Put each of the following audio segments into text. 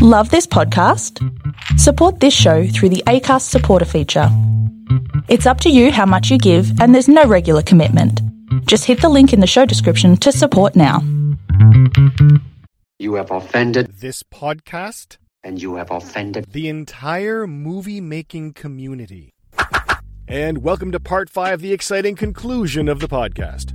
Love this podcast? Support this show through the ACAST supporter feature. It's up to you how much you give, and there's no regular commitment. Just hit the link in the show description to support now. You have offended, this podcast, and you have offended. the entire movie making community. And welcome to part five, the exciting conclusion of the podcast.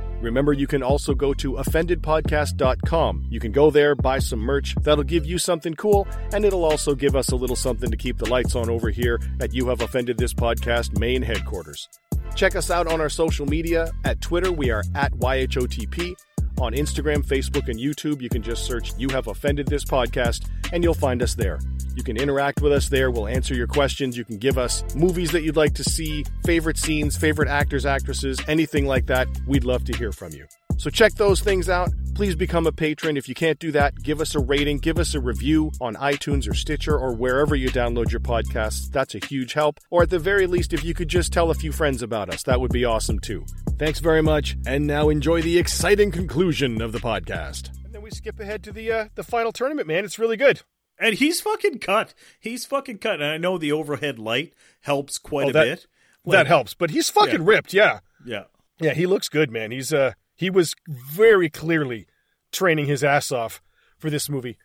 Remember, you can also go to offendedpodcast.com. You can go there, buy some merch. That'll give you something cool, and it'll also give us a little something to keep the lights on over here at You Have Offended This Podcast main headquarters. Check us out on our social media. At Twitter, we are at YHOTP. On Instagram, Facebook, and YouTube, you can just search You Have Offended This Podcast, and you'll find us there. You can interact with us there. We'll answer your questions. You can give us movies that you'd like to see, favorite scenes, favorite actors, actresses, anything like that. We'd love to hear from you. So check those things out. Please become a patron. If you can't do that, give us a rating, give us a review on iTunes or Stitcher or wherever you download your podcasts. That's a huge help. Or at the very least, if you could just tell a few friends about us, that would be awesome too. Thanks very much. And now enjoy the exciting conclusion of the podcast. And then we skip ahead to the uh, the final tournament, man. It's really good. And he's fucking cut. He's fucking cut. And I know the overhead light helps quite Oh, a that- bit. that helps. But he's fucking Yeah. ripped, yeah. Yeah. Yeah, he looks good, man. He's uh he was very clearly training his ass off for this movie.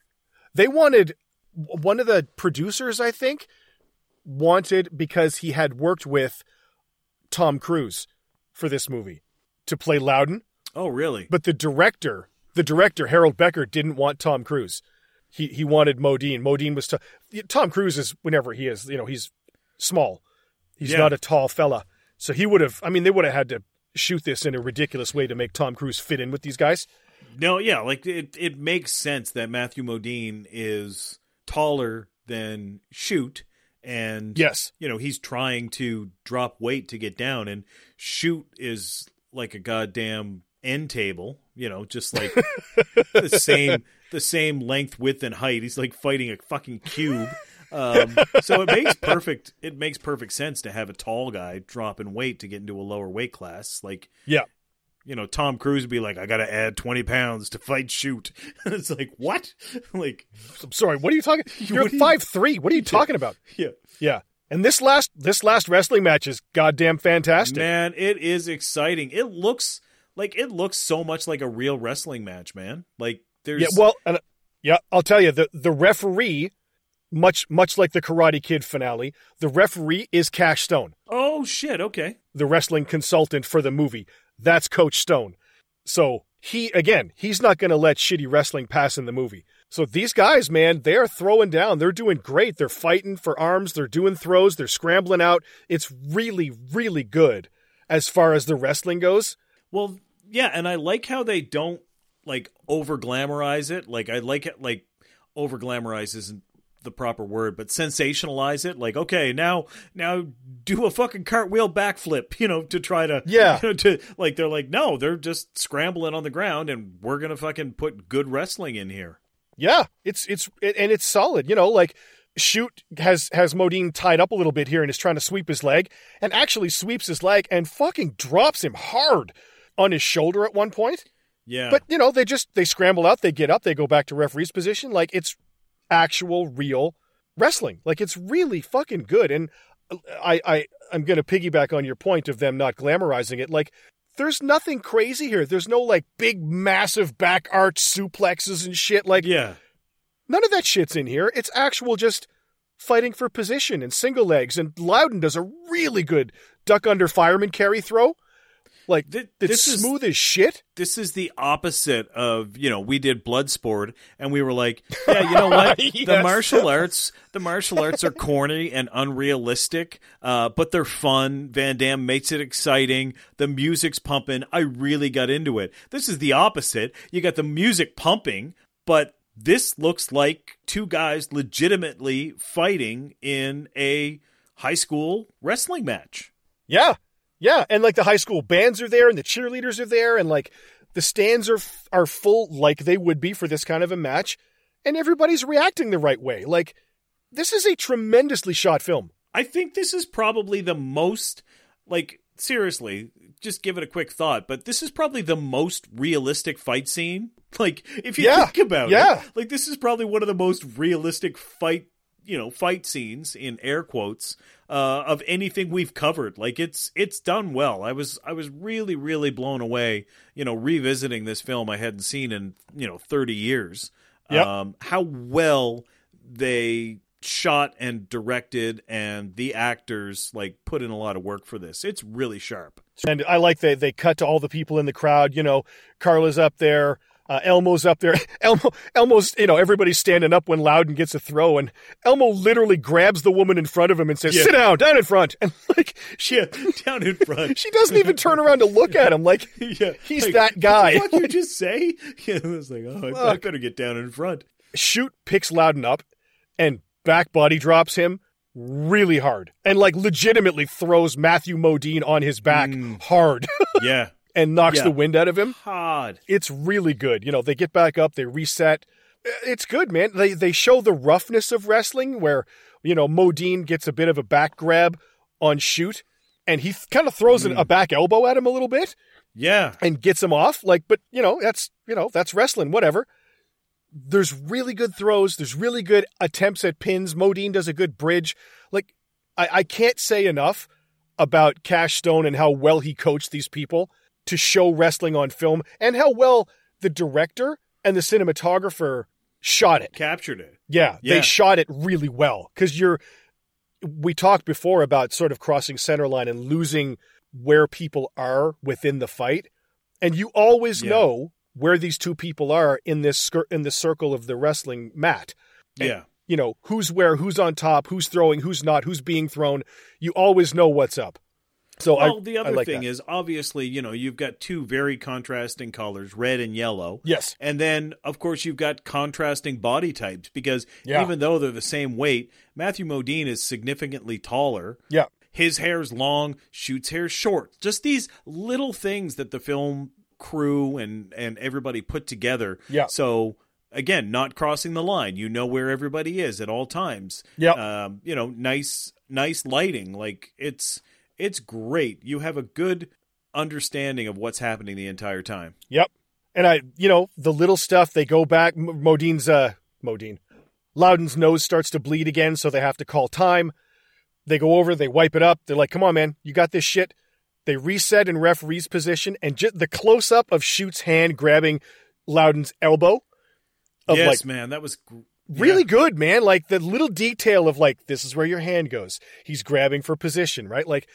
They wanted one of the producers, I think, wanted because he had worked with Tom Cruise for this movie to play Loudon, Oh, really? but the director, the director Harold Becker didn't want Tom Cruise. He he wanted Modine. Modine was t- Tom Cruise is whenever he is, you know, he's small. He's Yeah. not a tall fella. So he would have I mean they would have had to shoot this in a ridiculous way to make Tom Cruise fit in with these guys. No, yeah, like it, it makes sense that Matthew Modine is taller than Shute, and Yes. you know he's trying to drop weight to get down, and Shute is like a goddamn end table, you know, just like the same the same length, width, and height. He's like fighting a fucking cube. Um, so it makes perfect it makes perfect sense to have a tall guy drop in weight to get into a lower weight class. Like Yeah. you know, Tom Cruise would be like, I got to add 20 pounds to fight Shute. It's like, what? like, I'm sorry, what are you talking? You're you- five three. What are you talking about? yeah. Yeah. And this last this last wrestling match is goddamn fantastic. Man, it is exciting. It looks like it looks so much like a real wrestling match, man. Like, there's. Yeah, well, and, uh, yeah, I'll tell you the the referee, much much like the Karate Kid finale, the referee is Cash Stone, oh, shit. Okay. the wrestling consultant for the movie. That's Coach Stone. So he again, he's not going to let shitty wrestling pass in the movie. So these guys, man, they're throwing down. They're doing great. They're fighting for arms. They're doing throws. They're scrambling out. It's really, really good as far as the wrestling goes. Well, yeah. And I like how they don't, like, over glamorize it. Like, I like it, like, over glamorize isn't the proper word, but sensationalize it. Like, okay, now, now do a fucking cartwheel backflip, you know, to try to, Yeah. you know, to like, they're like, no, they're just scrambling on the ground, and we're gonna fucking put good wrestling in here. Yeah, it's it's it, and it's solid. You know, like Shute has has Modine tied up a little bit here and is trying to sweep his leg, and actually sweeps his leg and fucking drops him hard on his shoulder at one point. Yeah, But you know, they just they scramble out, they get up, they go back to referee's position. Like it's actual real wrestling. Like it's really fucking good. And I I I'm gonna piggyback on your point of them not glamorizing it. Like there's nothing crazy here. There's no like big massive back arch suplexes and shit. Like yeah, None of that shit's in here. It's actual just fighting for position and single legs. And Loudon does a really good duck under fireman carry throw. Like Th- it's this is- smooth as shit. this is the opposite of you know we did Bloodsport and we were like, yeah, you know what? The martial arts, the martial arts are corny and unrealistic, uh, but they're fun. Van Damme makes it exciting. The music's pumping. I really got into it. This is the opposite. You got the music pumping, but this looks like two guys legitimately fighting in a high school wrestling match. Yeah. Yeah. And like the high school bands are there and the cheerleaders are there and like The stands are are full like they would be for this kind of a match, and everybody's reacting the right way. Like this is a tremendously shot film. I think this is probably the most like seriously, just give it a quick thought, but this is probably the most realistic fight scene. Like if you Yeah, think about it. yeah. it, like this is probably one of the most realistic fight, you know, fight scenes in air quotes uh, of anything we've covered. Like it's it's done well. I was I was really really blown away, you know, revisiting this film I hadn't seen in, you know, 30 years. Yep. Um how well they shot and directed and the actors like put in a lot of work for this. It's really sharp. And I like they they cut to all the people in the crowd. You know, Carla's up there. Uh, Elmo's up there. Elmo, Elmo's, you know, everybody's standing up when Loudon gets a throw, and Elmo literally grabs the woman in front of him and says, Yeah. "Sit down, down in front." And like, she, Yeah, down in front. she doesn't even turn around to look at him. Like, yeah, he's like, that guy. What you just say? Yeah, I was like, oh, I, I Look. better get down in front. Shute picks Loudon up and back body drops him really hard, and like legitimately throws Matthew Modine on his back hard Yeah, and knocks Yeah. the wind out of him. hard. it's really good. You know, they get back up, they reset. It's good, man. They they show the roughness of wrestling where, you know, Modine gets a bit of a back grab on Shute and he kind of throws an- a mm. back elbow at him a little bit Yeah, and gets him off like but, you know, that's, you know, that's wrestling, whatever. There's really good throws, there's really good attempts at pins. Modine does a good bridge. Like I, I can't say enough about Cash Stone and how well he coached these people to show wrestling on film and how well the director and the cinematographer shot it. captured it. Yeah, Yeah. they shot it really well because you're. We talked before about sort of crossing center line and losing where people are within the fight, and you always Yeah. know where these two people are in this in the circle of the wrestling mat. And, Yeah, you know who's where, who's on top, who's throwing, who's not, who's being thrown. You always know what's up. So Well, I, the other like thing that. is obviously, you know, you've got two very contrasting colors, red and yellow. yes, And then, of course, you've got contrasting body types because Yeah. even though they're the same weight, Matthew Modine is significantly taller. yeah, His hair's long, Shute's hair short. Just these little things that the film crew and and everybody put together. Yeah. So again, not crossing the line. You know where everybody is at all times. Yeah. Um, you know, nice nice lighting. Like it's it's great. You have a good understanding of what's happening the entire time. Yep. And I, you know, the little stuff, they go back. Modine's, uh, Modine. Loudon's nose starts to bleed again, so they have to call time. They go over, they wipe it up. They're like, come on, man, you got this shit. They reset in referee's position, and just the close up of Shute's hand grabbing Loudon's elbow. Of yes, like, man, that was really yeah. good, man. Like the little detail of like, this is where your hand goes. He's grabbing for position, right? Like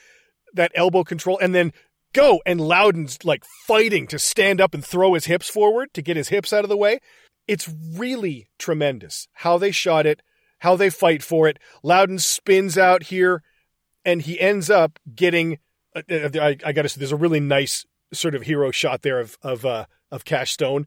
that elbow control, and then go. And Loudon's like fighting to stand up and throw his hips forward to get his hips out of the way. It's really tremendous how they shot it, how they fight for it. Loudon spins out here, and he ends up getting. Uh, uh, I, I got to say, there's a really nice sort of hero shot there of of uh, of Cash Stone.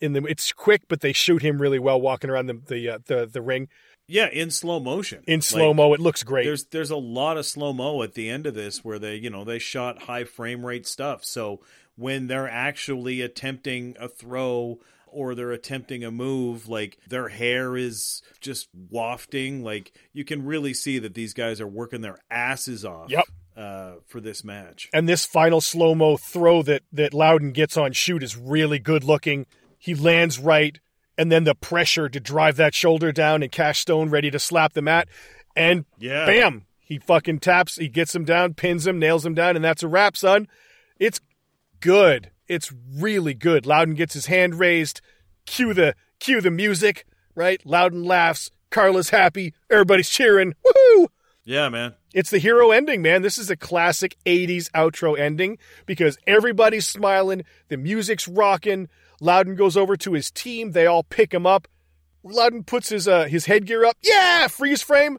In the, it's quick, but they shoot him really well walking around the the uh, the, the ring Yeah, in slow motion. in slow mo. it looks great. There's there's a lot of slow mo at the end of this where they you know they shot high frame rate stuff. So when they're actually attempting a throw or they're attempting a move, like their hair is just wafting. Like you can really see that these guys are working their asses off. Yep. Uh, for this match. and this final slow mo throw that that Loudon gets on Shute is really good looking. He lands right, and then the pressure to drive that shoulder down, and Cash Stone ready to slap the mat, and Yeah. bam, he fucking taps, he gets him down, pins him, nails him down, and that's a wrap, son. It's good. It's really good. Loudon gets his hand raised. Cue the cue the music, right? Loudon laughs. Carla's happy. Everybody's cheering. Woohoo! Yeah, man. It's the hero ending, man. This is a classic 80s outro ending because everybody's smiling, the music's rocking. Loudon goes over to his team, they all pick him up. Loudon puts his uh, his headgear up. Yeah, freeze frame.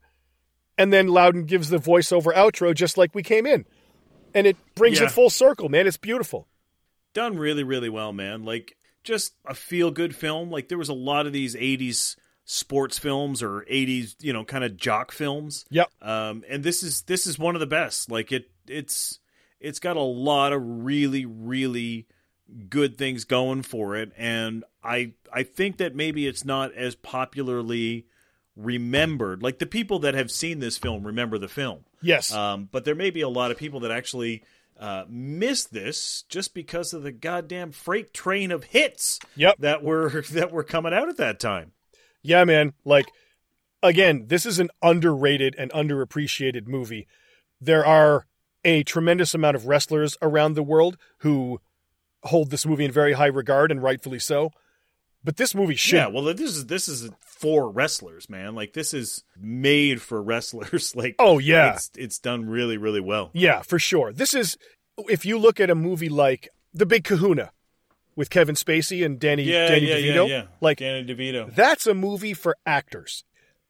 And then Loudon gives the voiceover outro just like we came in. And it brings Yeah. it full circle, man. It's beautiful. done really really well man like just a feel good film like there was a lot of these 80s sports films or 80s you know kind of jock films Yep. um and this is this is one of the best like it it's it's got a lot of really really good things going for it, and I I think that maybe it's not as popularly remembered. Like the people that have seen this film remember the film, Yes. um, but there may be a lot of people that actually uh, miss this just because of the goddamn freight train of hits Yep. that were that were coming out at that time. Yeah, man. Like, again, this is an underrated and underappreciated movie. There are a tremendous amount of wrestlers around the world who hold this movie in very high regard, and rightfully so. But this movie should. Yeah, well, this is this is for wrestlers, man. Like this is made for wrestlers. like, Oh, yeah. it's it's done really, really well. Yeah, for sure. This is, if you look at a movie like The Big Kahuna with Kevin Spacey and Danny, Yeah, Danny yeah, DeVito, yeah, yeah. like, Danny DeVito. that's a movie for actors.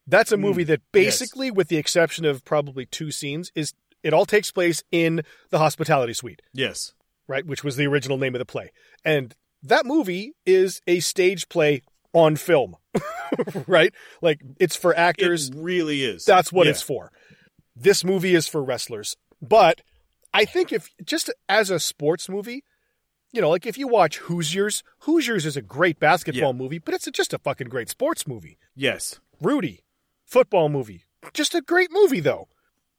That's a movie that Mm, yes. basically, with the exception of probably two scenes, is it all takes place in the hospitality suite. Yes, right, which was the original name of the play. And that movie is a stage play on film, right? Like it's for actors. it really is. That's what Yeah. it's for. This movie is for wrestlers. But I think if just as a sports movie, you know, like if you watch Hoosiers, Hoosiers is a great basketball Yeah. movie, but it's just a fucking great sports movie. Yes, Rudy, football movie. Just a great movie though.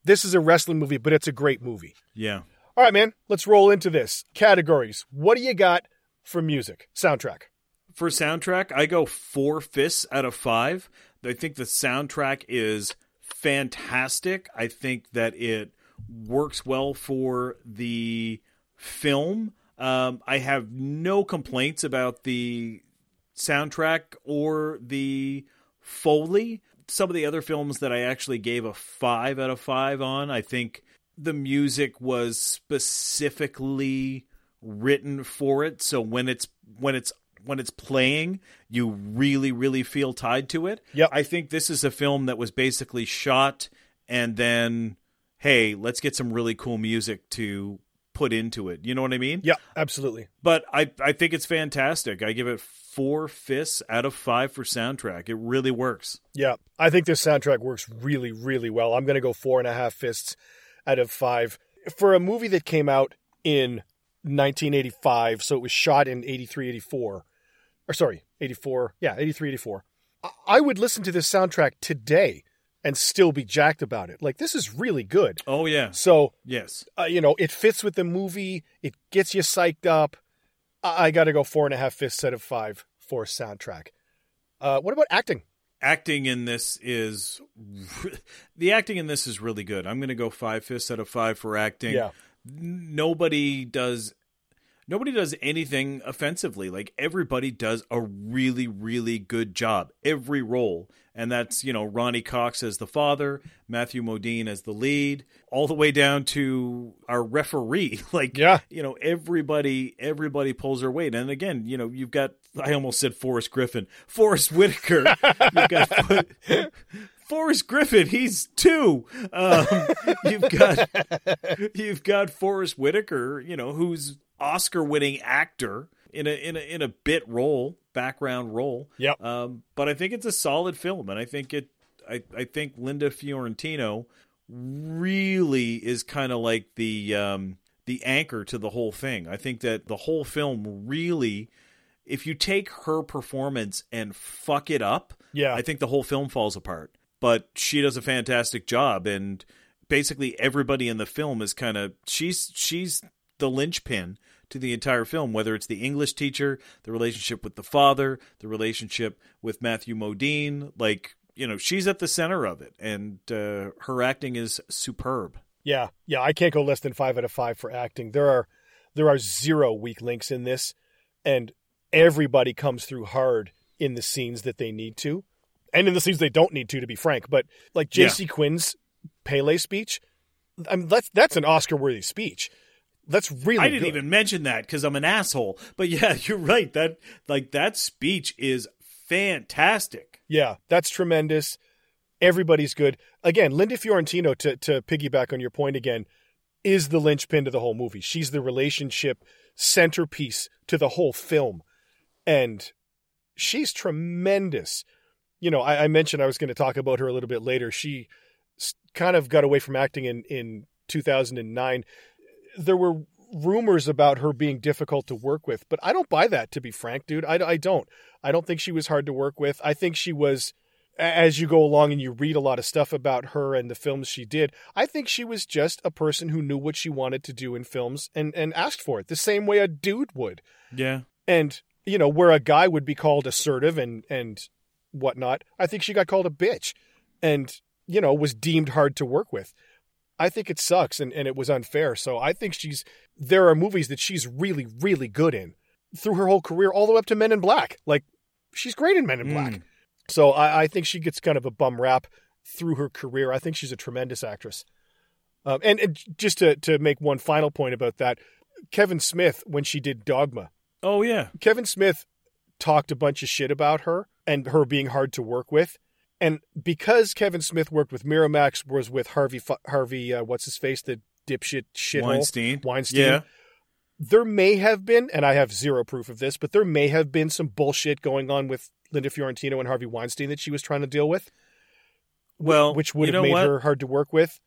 This is a wrestling movie, but it's a great movie. yeah. All right, man, let's roll into this. Categories. What do you got for music? Soundtrack. For soundtrack, I go four fists out of five. I think the soundtrack is fantastic. I think that it works well for the film. Um, I have no complaints about the soundtrack or the Foley. Some of the other films that I actually gave a five out of five on, I think the music was specifically written for it. So when it's when it's when it's playing, you really really feel tied to it. Yep. I think this is a film that was basically shot and then hey, let's get some really cool music to put into it. You know what I mean? Yeah, absolutely. But I I think it's fantastic. I give it four fists out of five for soundtrack. It really works. Yeah, I think this soundtrack works really, really well. I'm going to go four and a half fists out of five. For a movie that came out in 1985, so it was shot in 83, 84, or sorry, 84, yeah, 83, 84. I- would listen to this soundtrack today and still be jacked about it. Like, this is really good. Oh yeah. So, Yes. uh, you know, it fits with the movie. It gets you psyched up. I, I got to go four and a half fists out of five for soundtrack. Uh, what about acting? Acting in this is the acting in this is really good. I'm going to go five fists out of five for acting. Yeah. Nobody does. Nobody does anything offensively. Like everybody does a really, really good job. Every role, and that's you know Ronny Cox as the father, Matthew Modine as the lead, all the way down to our referee. Like Yeah. you know everybody, everybody pulls their weight. And again, you know you've got I almost said Forrest Griffin, Forest Whitaker. you've got Forrest Griffin, he's two. Um, you've got you've got Forest Whitaker, you know, who's Oscar-winning actor in a in a in a bit role, background role. Yep. Um, but I think it's a solid film, and I think it. I, I think Linda Fiorentino really is kind of like the um, the anchor to the whole thing. I think that the whole film really, if you take her performance and fuck it up, Yeah. I think the whole film falls apart. But she does a fantastic job, and basically everybody in the film is kind of she's she's the linchpin to the entire film. Whether it's the English teacher, the relationship with the father, the relationship with Matthew Modine, like you know, she's at the center of it, and uh, her acting is superb. Yeah, yeah, I can't go less than five out of five for acting. There are there are zero weak links in this, and everybody comes through hard in the scenes that they need to, and in the scenes they don't need to. To be frank, but like J.C. Quinn's Pele speech, I mean, that's that's an Oscar worthy speech. That's really. I didn't good. even mention that because I'm an asshole. But yeah, you're right. That like that speech is fantastic. Yeah, that's tremendous. Everybody's good. Again, Linda Fiorentino, to, to piggyback on your point again, is the linchpin to the whole movie. She's the relationship centerpiece to the whole film. And she's tremendous. You know, I, I mentioned I was going to talk about her a little bit later. She kind of got away from acting in, in 2009. There were rumors about her being difficult to work with, but I don't buy that, to be frank, dude. I, I don't. I don't think she was hard to work with. I think she was, as you go along and you read a lot of stuff about her and the films she did, I think she was just a person who knew what she wanted to do in films and, and asked for it the same way a dude would. Yeah. And, you know, where a guy would be called assertive and, and whatnot, I think she got called a bitch and, you know, was deemed hard to work with. I think it sucks and, and it was unfair. So I think she's, there are movies that she's really, really good in through her whole career, all the way up to Men in Black. Like, she's great in Men in Black. Mm. So I, I think she gets kind of a bum rap through her career. I think she's a tremendous actress. Um, and, and just to, to make one final point about that, Kevin Smith, when she did Dogma, Oh yeah. Kevin Smith talked a bunch of shit about her and her being hard to work with. And because Kevin Smith worked with Miramax, was with Harvey, Harvey, uh, what's his face, the dipshit shithole Weinstein. Weinstein. Yeah. There may have been, and I have zero proof of this, but there may have been some bullshit going on with Linda Fiorentino and Harvey Weinstein that she was trying to deal with, Well, which would you have made what? her hard to work with,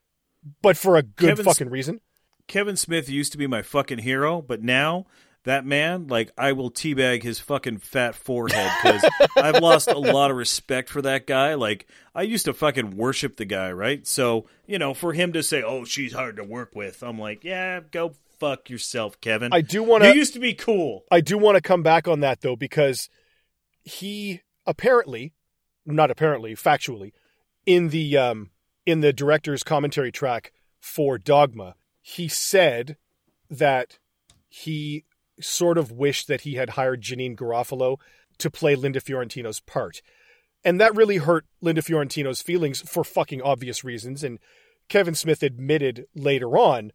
but for a good Kevin's- fucking reason. Kevin Smith used to be my fucking hero, but now that man, like, I will teabag his fucking fat forehead because I've lost a lot of respect for that guy. Like, I used to fucking worship the guy, right? So, you know, for him to say, "Oh, she's hard to work with," I'm like, "Yeah, go fuck yourself, Kevin." I do want You to. used to be cool. I do want to come back on that though because he apparently, not apparently, factually, in the um in the director's commentary track for Dogma, he said that he sort of wished that he had hired Janeane Garofalo to play Linda Fiorentino's part. And that really hurt Linda Fiorentino's feelings for fucking obvious reasons. And Kevin Smith admitted later on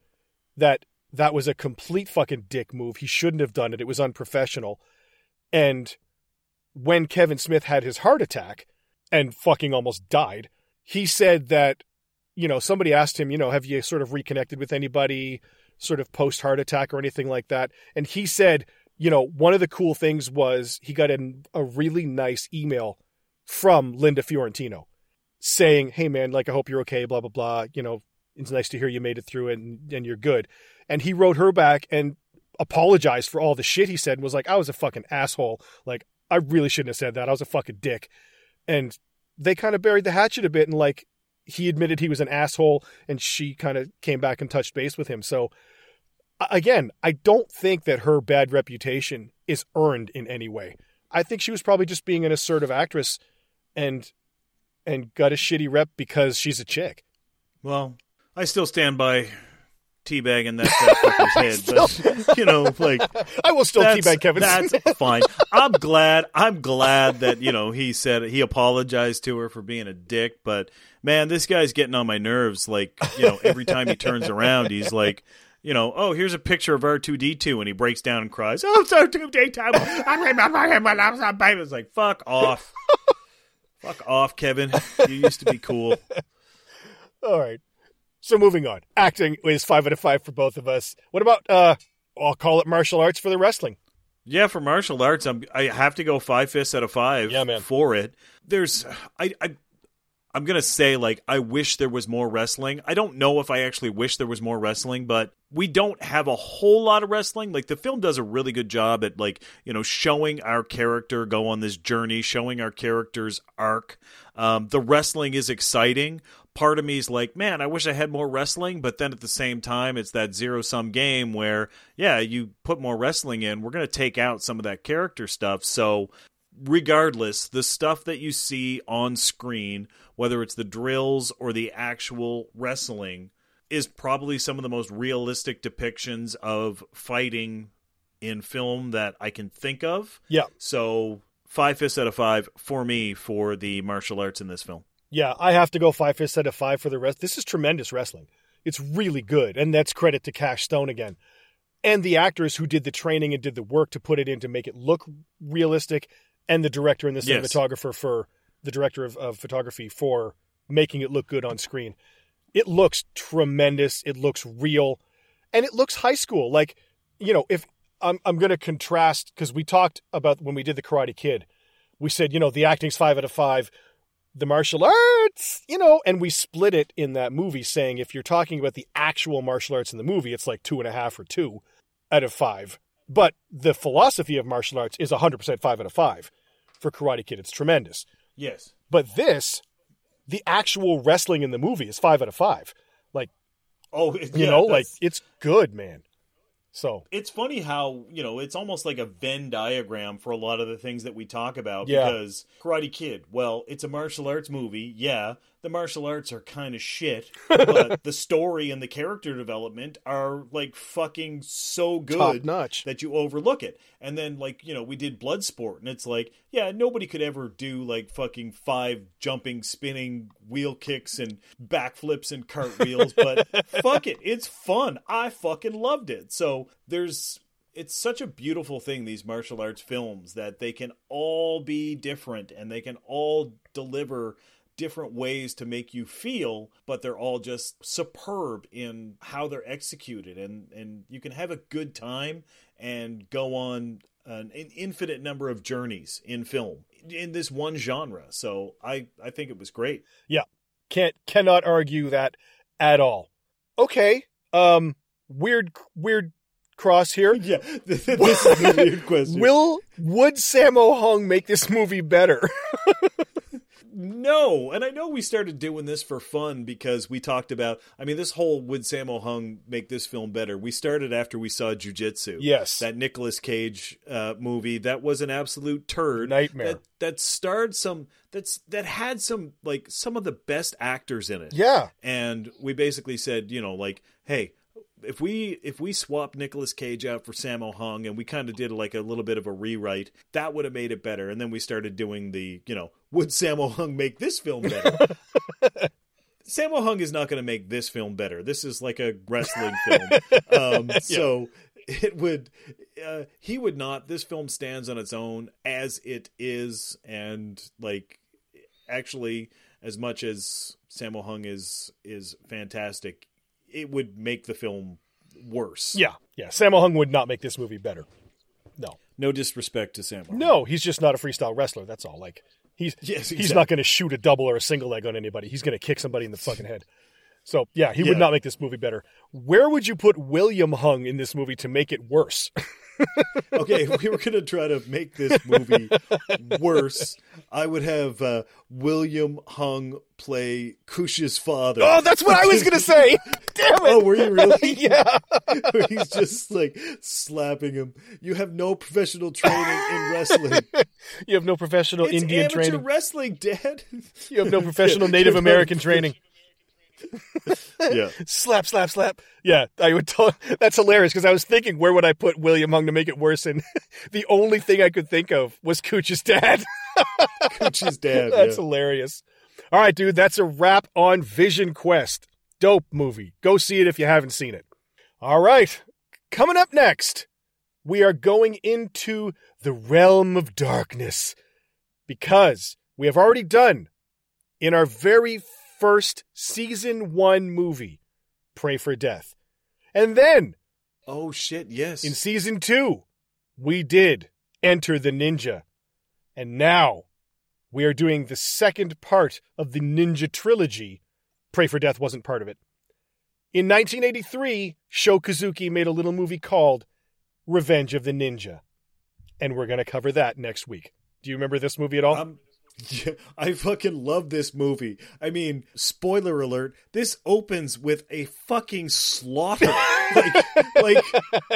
that that was a complete fucking dick move. He shouldn't have done it. It was unprofessional. And when Kevin Smith had his heart attack and fucking almost died, he said that, you know, somebody asked him, you know, have you sort of reconnected with anybody sort of post heart attack or anything like that? And he said, you know, one of the cool things was he got an, a really nice email from Linda Fiorentino saying, hey, man, like, I hope you're okay, blah, blah, blah. You know, it's nice to hear you made it through and, and you're good. And he wrote her back and apologized for all the shit he said and was like, I was a fucking asshole. Like, I really shouldn't have said that. I was a fucking dick. And they kind of buried the hatchet a bit and like he admitted he was an asshole and she kind of came back and touched base with him. So again, I don't think that her bad reputation is earned in any way. I think she was probably just being an assertive actress and and got a shitty rep because she's a chick. Well, I still stand by teabagging that fucker's head, but you know, like I will still teabag Kevin That's fine. I'm glad. I'm glad that you know he said he apologized to her for being a dick. But man, this guy's getting on my nerves. Like you know, every time he turns around, he's like. You know, oh, here's a picture of R2D2, and he breaks down and cries, Oh, it's R2D2. I remember him when I was a baby. It's like, fuck off. fuck off, Kevin. You used to be cool. All right. So moving on. Acting is five out of five for both of us. What about uh I'll call it martial arts for the wrestling. Yeah, for martial arts, I'm I have to go five fists out of five. Yeah, man. For it, there's I I I'm gonna say like I wish there was more wrestling. I don't know if I actually wish there was more wrestling, but we don't have a whole lot of wrestling. Like the film does a really good job at like you know showing our character go on this journey, showing our character's arc. Um, the wrestling is exciting. Part of me is like, man, I wish I had more wrestling, but then at the same time, it's that zero sum game where, yeah, you put more wrestling in, we're going to take out some of that character stuff. So regardless, the stuff that you see on screen, whether it's the drills or the actual wrestling, is probably some of the most realistic depictions of fighting in film that I can think of. Yeah. So, five fists out of five for me for the martial arts in this film. Yeah, I have to go five fists out of five for the rest. This is tremendous wrestling. It's really good, and that's credit to Cash Stone again, and the actors who did the training and did the work to put it in to make it look realistic, and the director and the Yes. cinematographer for the director of, of photography for making it look good on screen. It looks tremendous. It looks real, and it looks high school. Like you know, if I'm I'm going to contrast because we talked about when we did the Karate Kid, we said you know the acting's five out of five the martial arts, you know, and we split it in that movie saying if you're talking about the actual martial arts in the movie, it's like two and a half or two. out of five, but the philosophy of martial arts is 100% five out of five. For Karate Kid, it's tremendous. Yes. But this, the actual wrestling in the movie is five out of five. Like, Oh, it- you yeah, know, like it's good, man. So, it's funny how you know it's almost like a Venn diagram for a lot of the things that we talk about. Yeah. Because Karate Kid, well, it's a martial arts movie. Yeah, the martial arts are kind of shit, but the story and the character development are like fucking so good top notch. that you overlook it. And then like, you know, we did Bloodsport and it's like, yeah, nobody could ever do like fucking five jumping, spinning wheel kicks and backflips and cartwheels, but fuck it, it's fun. I fucking loved it. So there's it's such a beautiful thing these martial arts films that they can all be different and they can all deliver different ways to make you feel but they're all just superb in how they're executed and and you can have a good time and go on an, an infinite number of journeys in film in this one genre so i i think it was great Yeah. Can't cannot argue that at all. Okay. Um weird weird cross here. yeah this is the weird question Will would Sammo Hung make this movie better? No, and I know we started doing this for fun because we talked about. I mean, this whole would Sammo Hung make this film better? We started after we saw Jiu Jitsu. Yes. that Nicolas Cage uh, movie that was an absolute turd Nightmare. That, that starred some that's that had some like some of the best actors in it. yeah. and we basically said, you know, like, hey, if we if we swapped Nicolas Cage out for Sammo Hung and we kind of did like a little bit of a rewrite, that would have made it better. And then we started doing the, you know, would Sammo Hung make this film better? Sammo Hung is not going to make this film better. This is like a wrestling film. Um, So it would, uh, he would not. This film stands on its own as it is, and like actually, as much as Sammo Hung is is fantastic, it would make the film worse. Yeah. Yeah. Sammo Hung would not make this movie better. No. No disrespect to Sammo. Hung. No, he's just not a freestyle wrestler. That's all. Like he's Yes, he's not going to shoot a double or a single leg on anybody. He's going to kick somebody in the fucking head. So yeah, he would not make this movie better. Where would you put William Hung in this movie to make it worse? okay, if we were going to try to make this movie worse, I would have uh, William Hung play Kush's father. oh, that's what I was going to say. Damn it. Oh, were you really? yeah. He's just like slapping him. You have no professional training in wrestling. You have no professional It's Indian amateur training. wrestling, Dad. You have no professional Native American training. Yeah. Slap, slap, slap. Yeah, I would. Tell, that's hilarious because I was thinking, where would I put William Hung to make it worse? And the only thing I could think of was Cooch's dad. Kush's dad. That's yeah. hilarious. All right, dude, that's a wrap on Vision Quest. Dope movie. Go see it if you haven't seen it. All right, coming up next, we are going into the realm of darkness because we have already done in our very first season one movie, Pray for Death. And then Oh shit! Yes. in season two, we did Enter the Ninja. And now we are doing the second part of the Ninja trilogy. Pray for Death wasn't part of it. In 1983, Sho Kosugi made a little movie called Revenge of the Ninja. And we're going to cover that next week. Do you remember this movie at all? Um, I fucking love this movie. I mean, spoiler alert: this opens with a fucking slaughter. like, like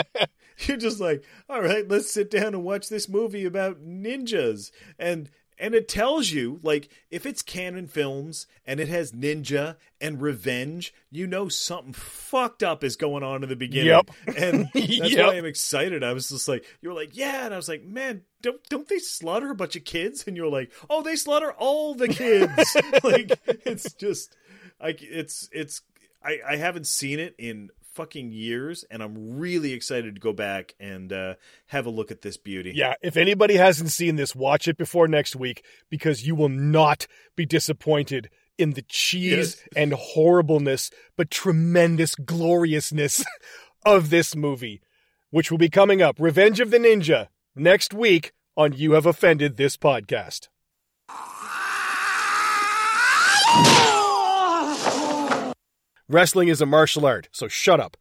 you're just like, all right, let's sit down and watch this movie about ninjas, and and it tells you like if it's Cannon Films and it has ninja and revenge, you know something fucked up is going on in the beginning. Yep. and that's Yep. why I'm excited. I was just like, you were like, yeah, and I was like, man, don't don't they slaughter a bunch of kids? And you're like, oh, they slaughter all the kids. like it's just, like it's it's. I I haven't seen it in fucking years, and I'm really excited to go back and uh, have a look at this beauty. Yeah, if anybody hasn't seen this, watch it before next week because you will not be disappointed in the cheese Yes. and horribleness, but tremendous gloriousness of this movie, which will be coming up Revenge of the Ninja next week on You Have Offended This Podcast. Wrestling is a martial art, so shut up.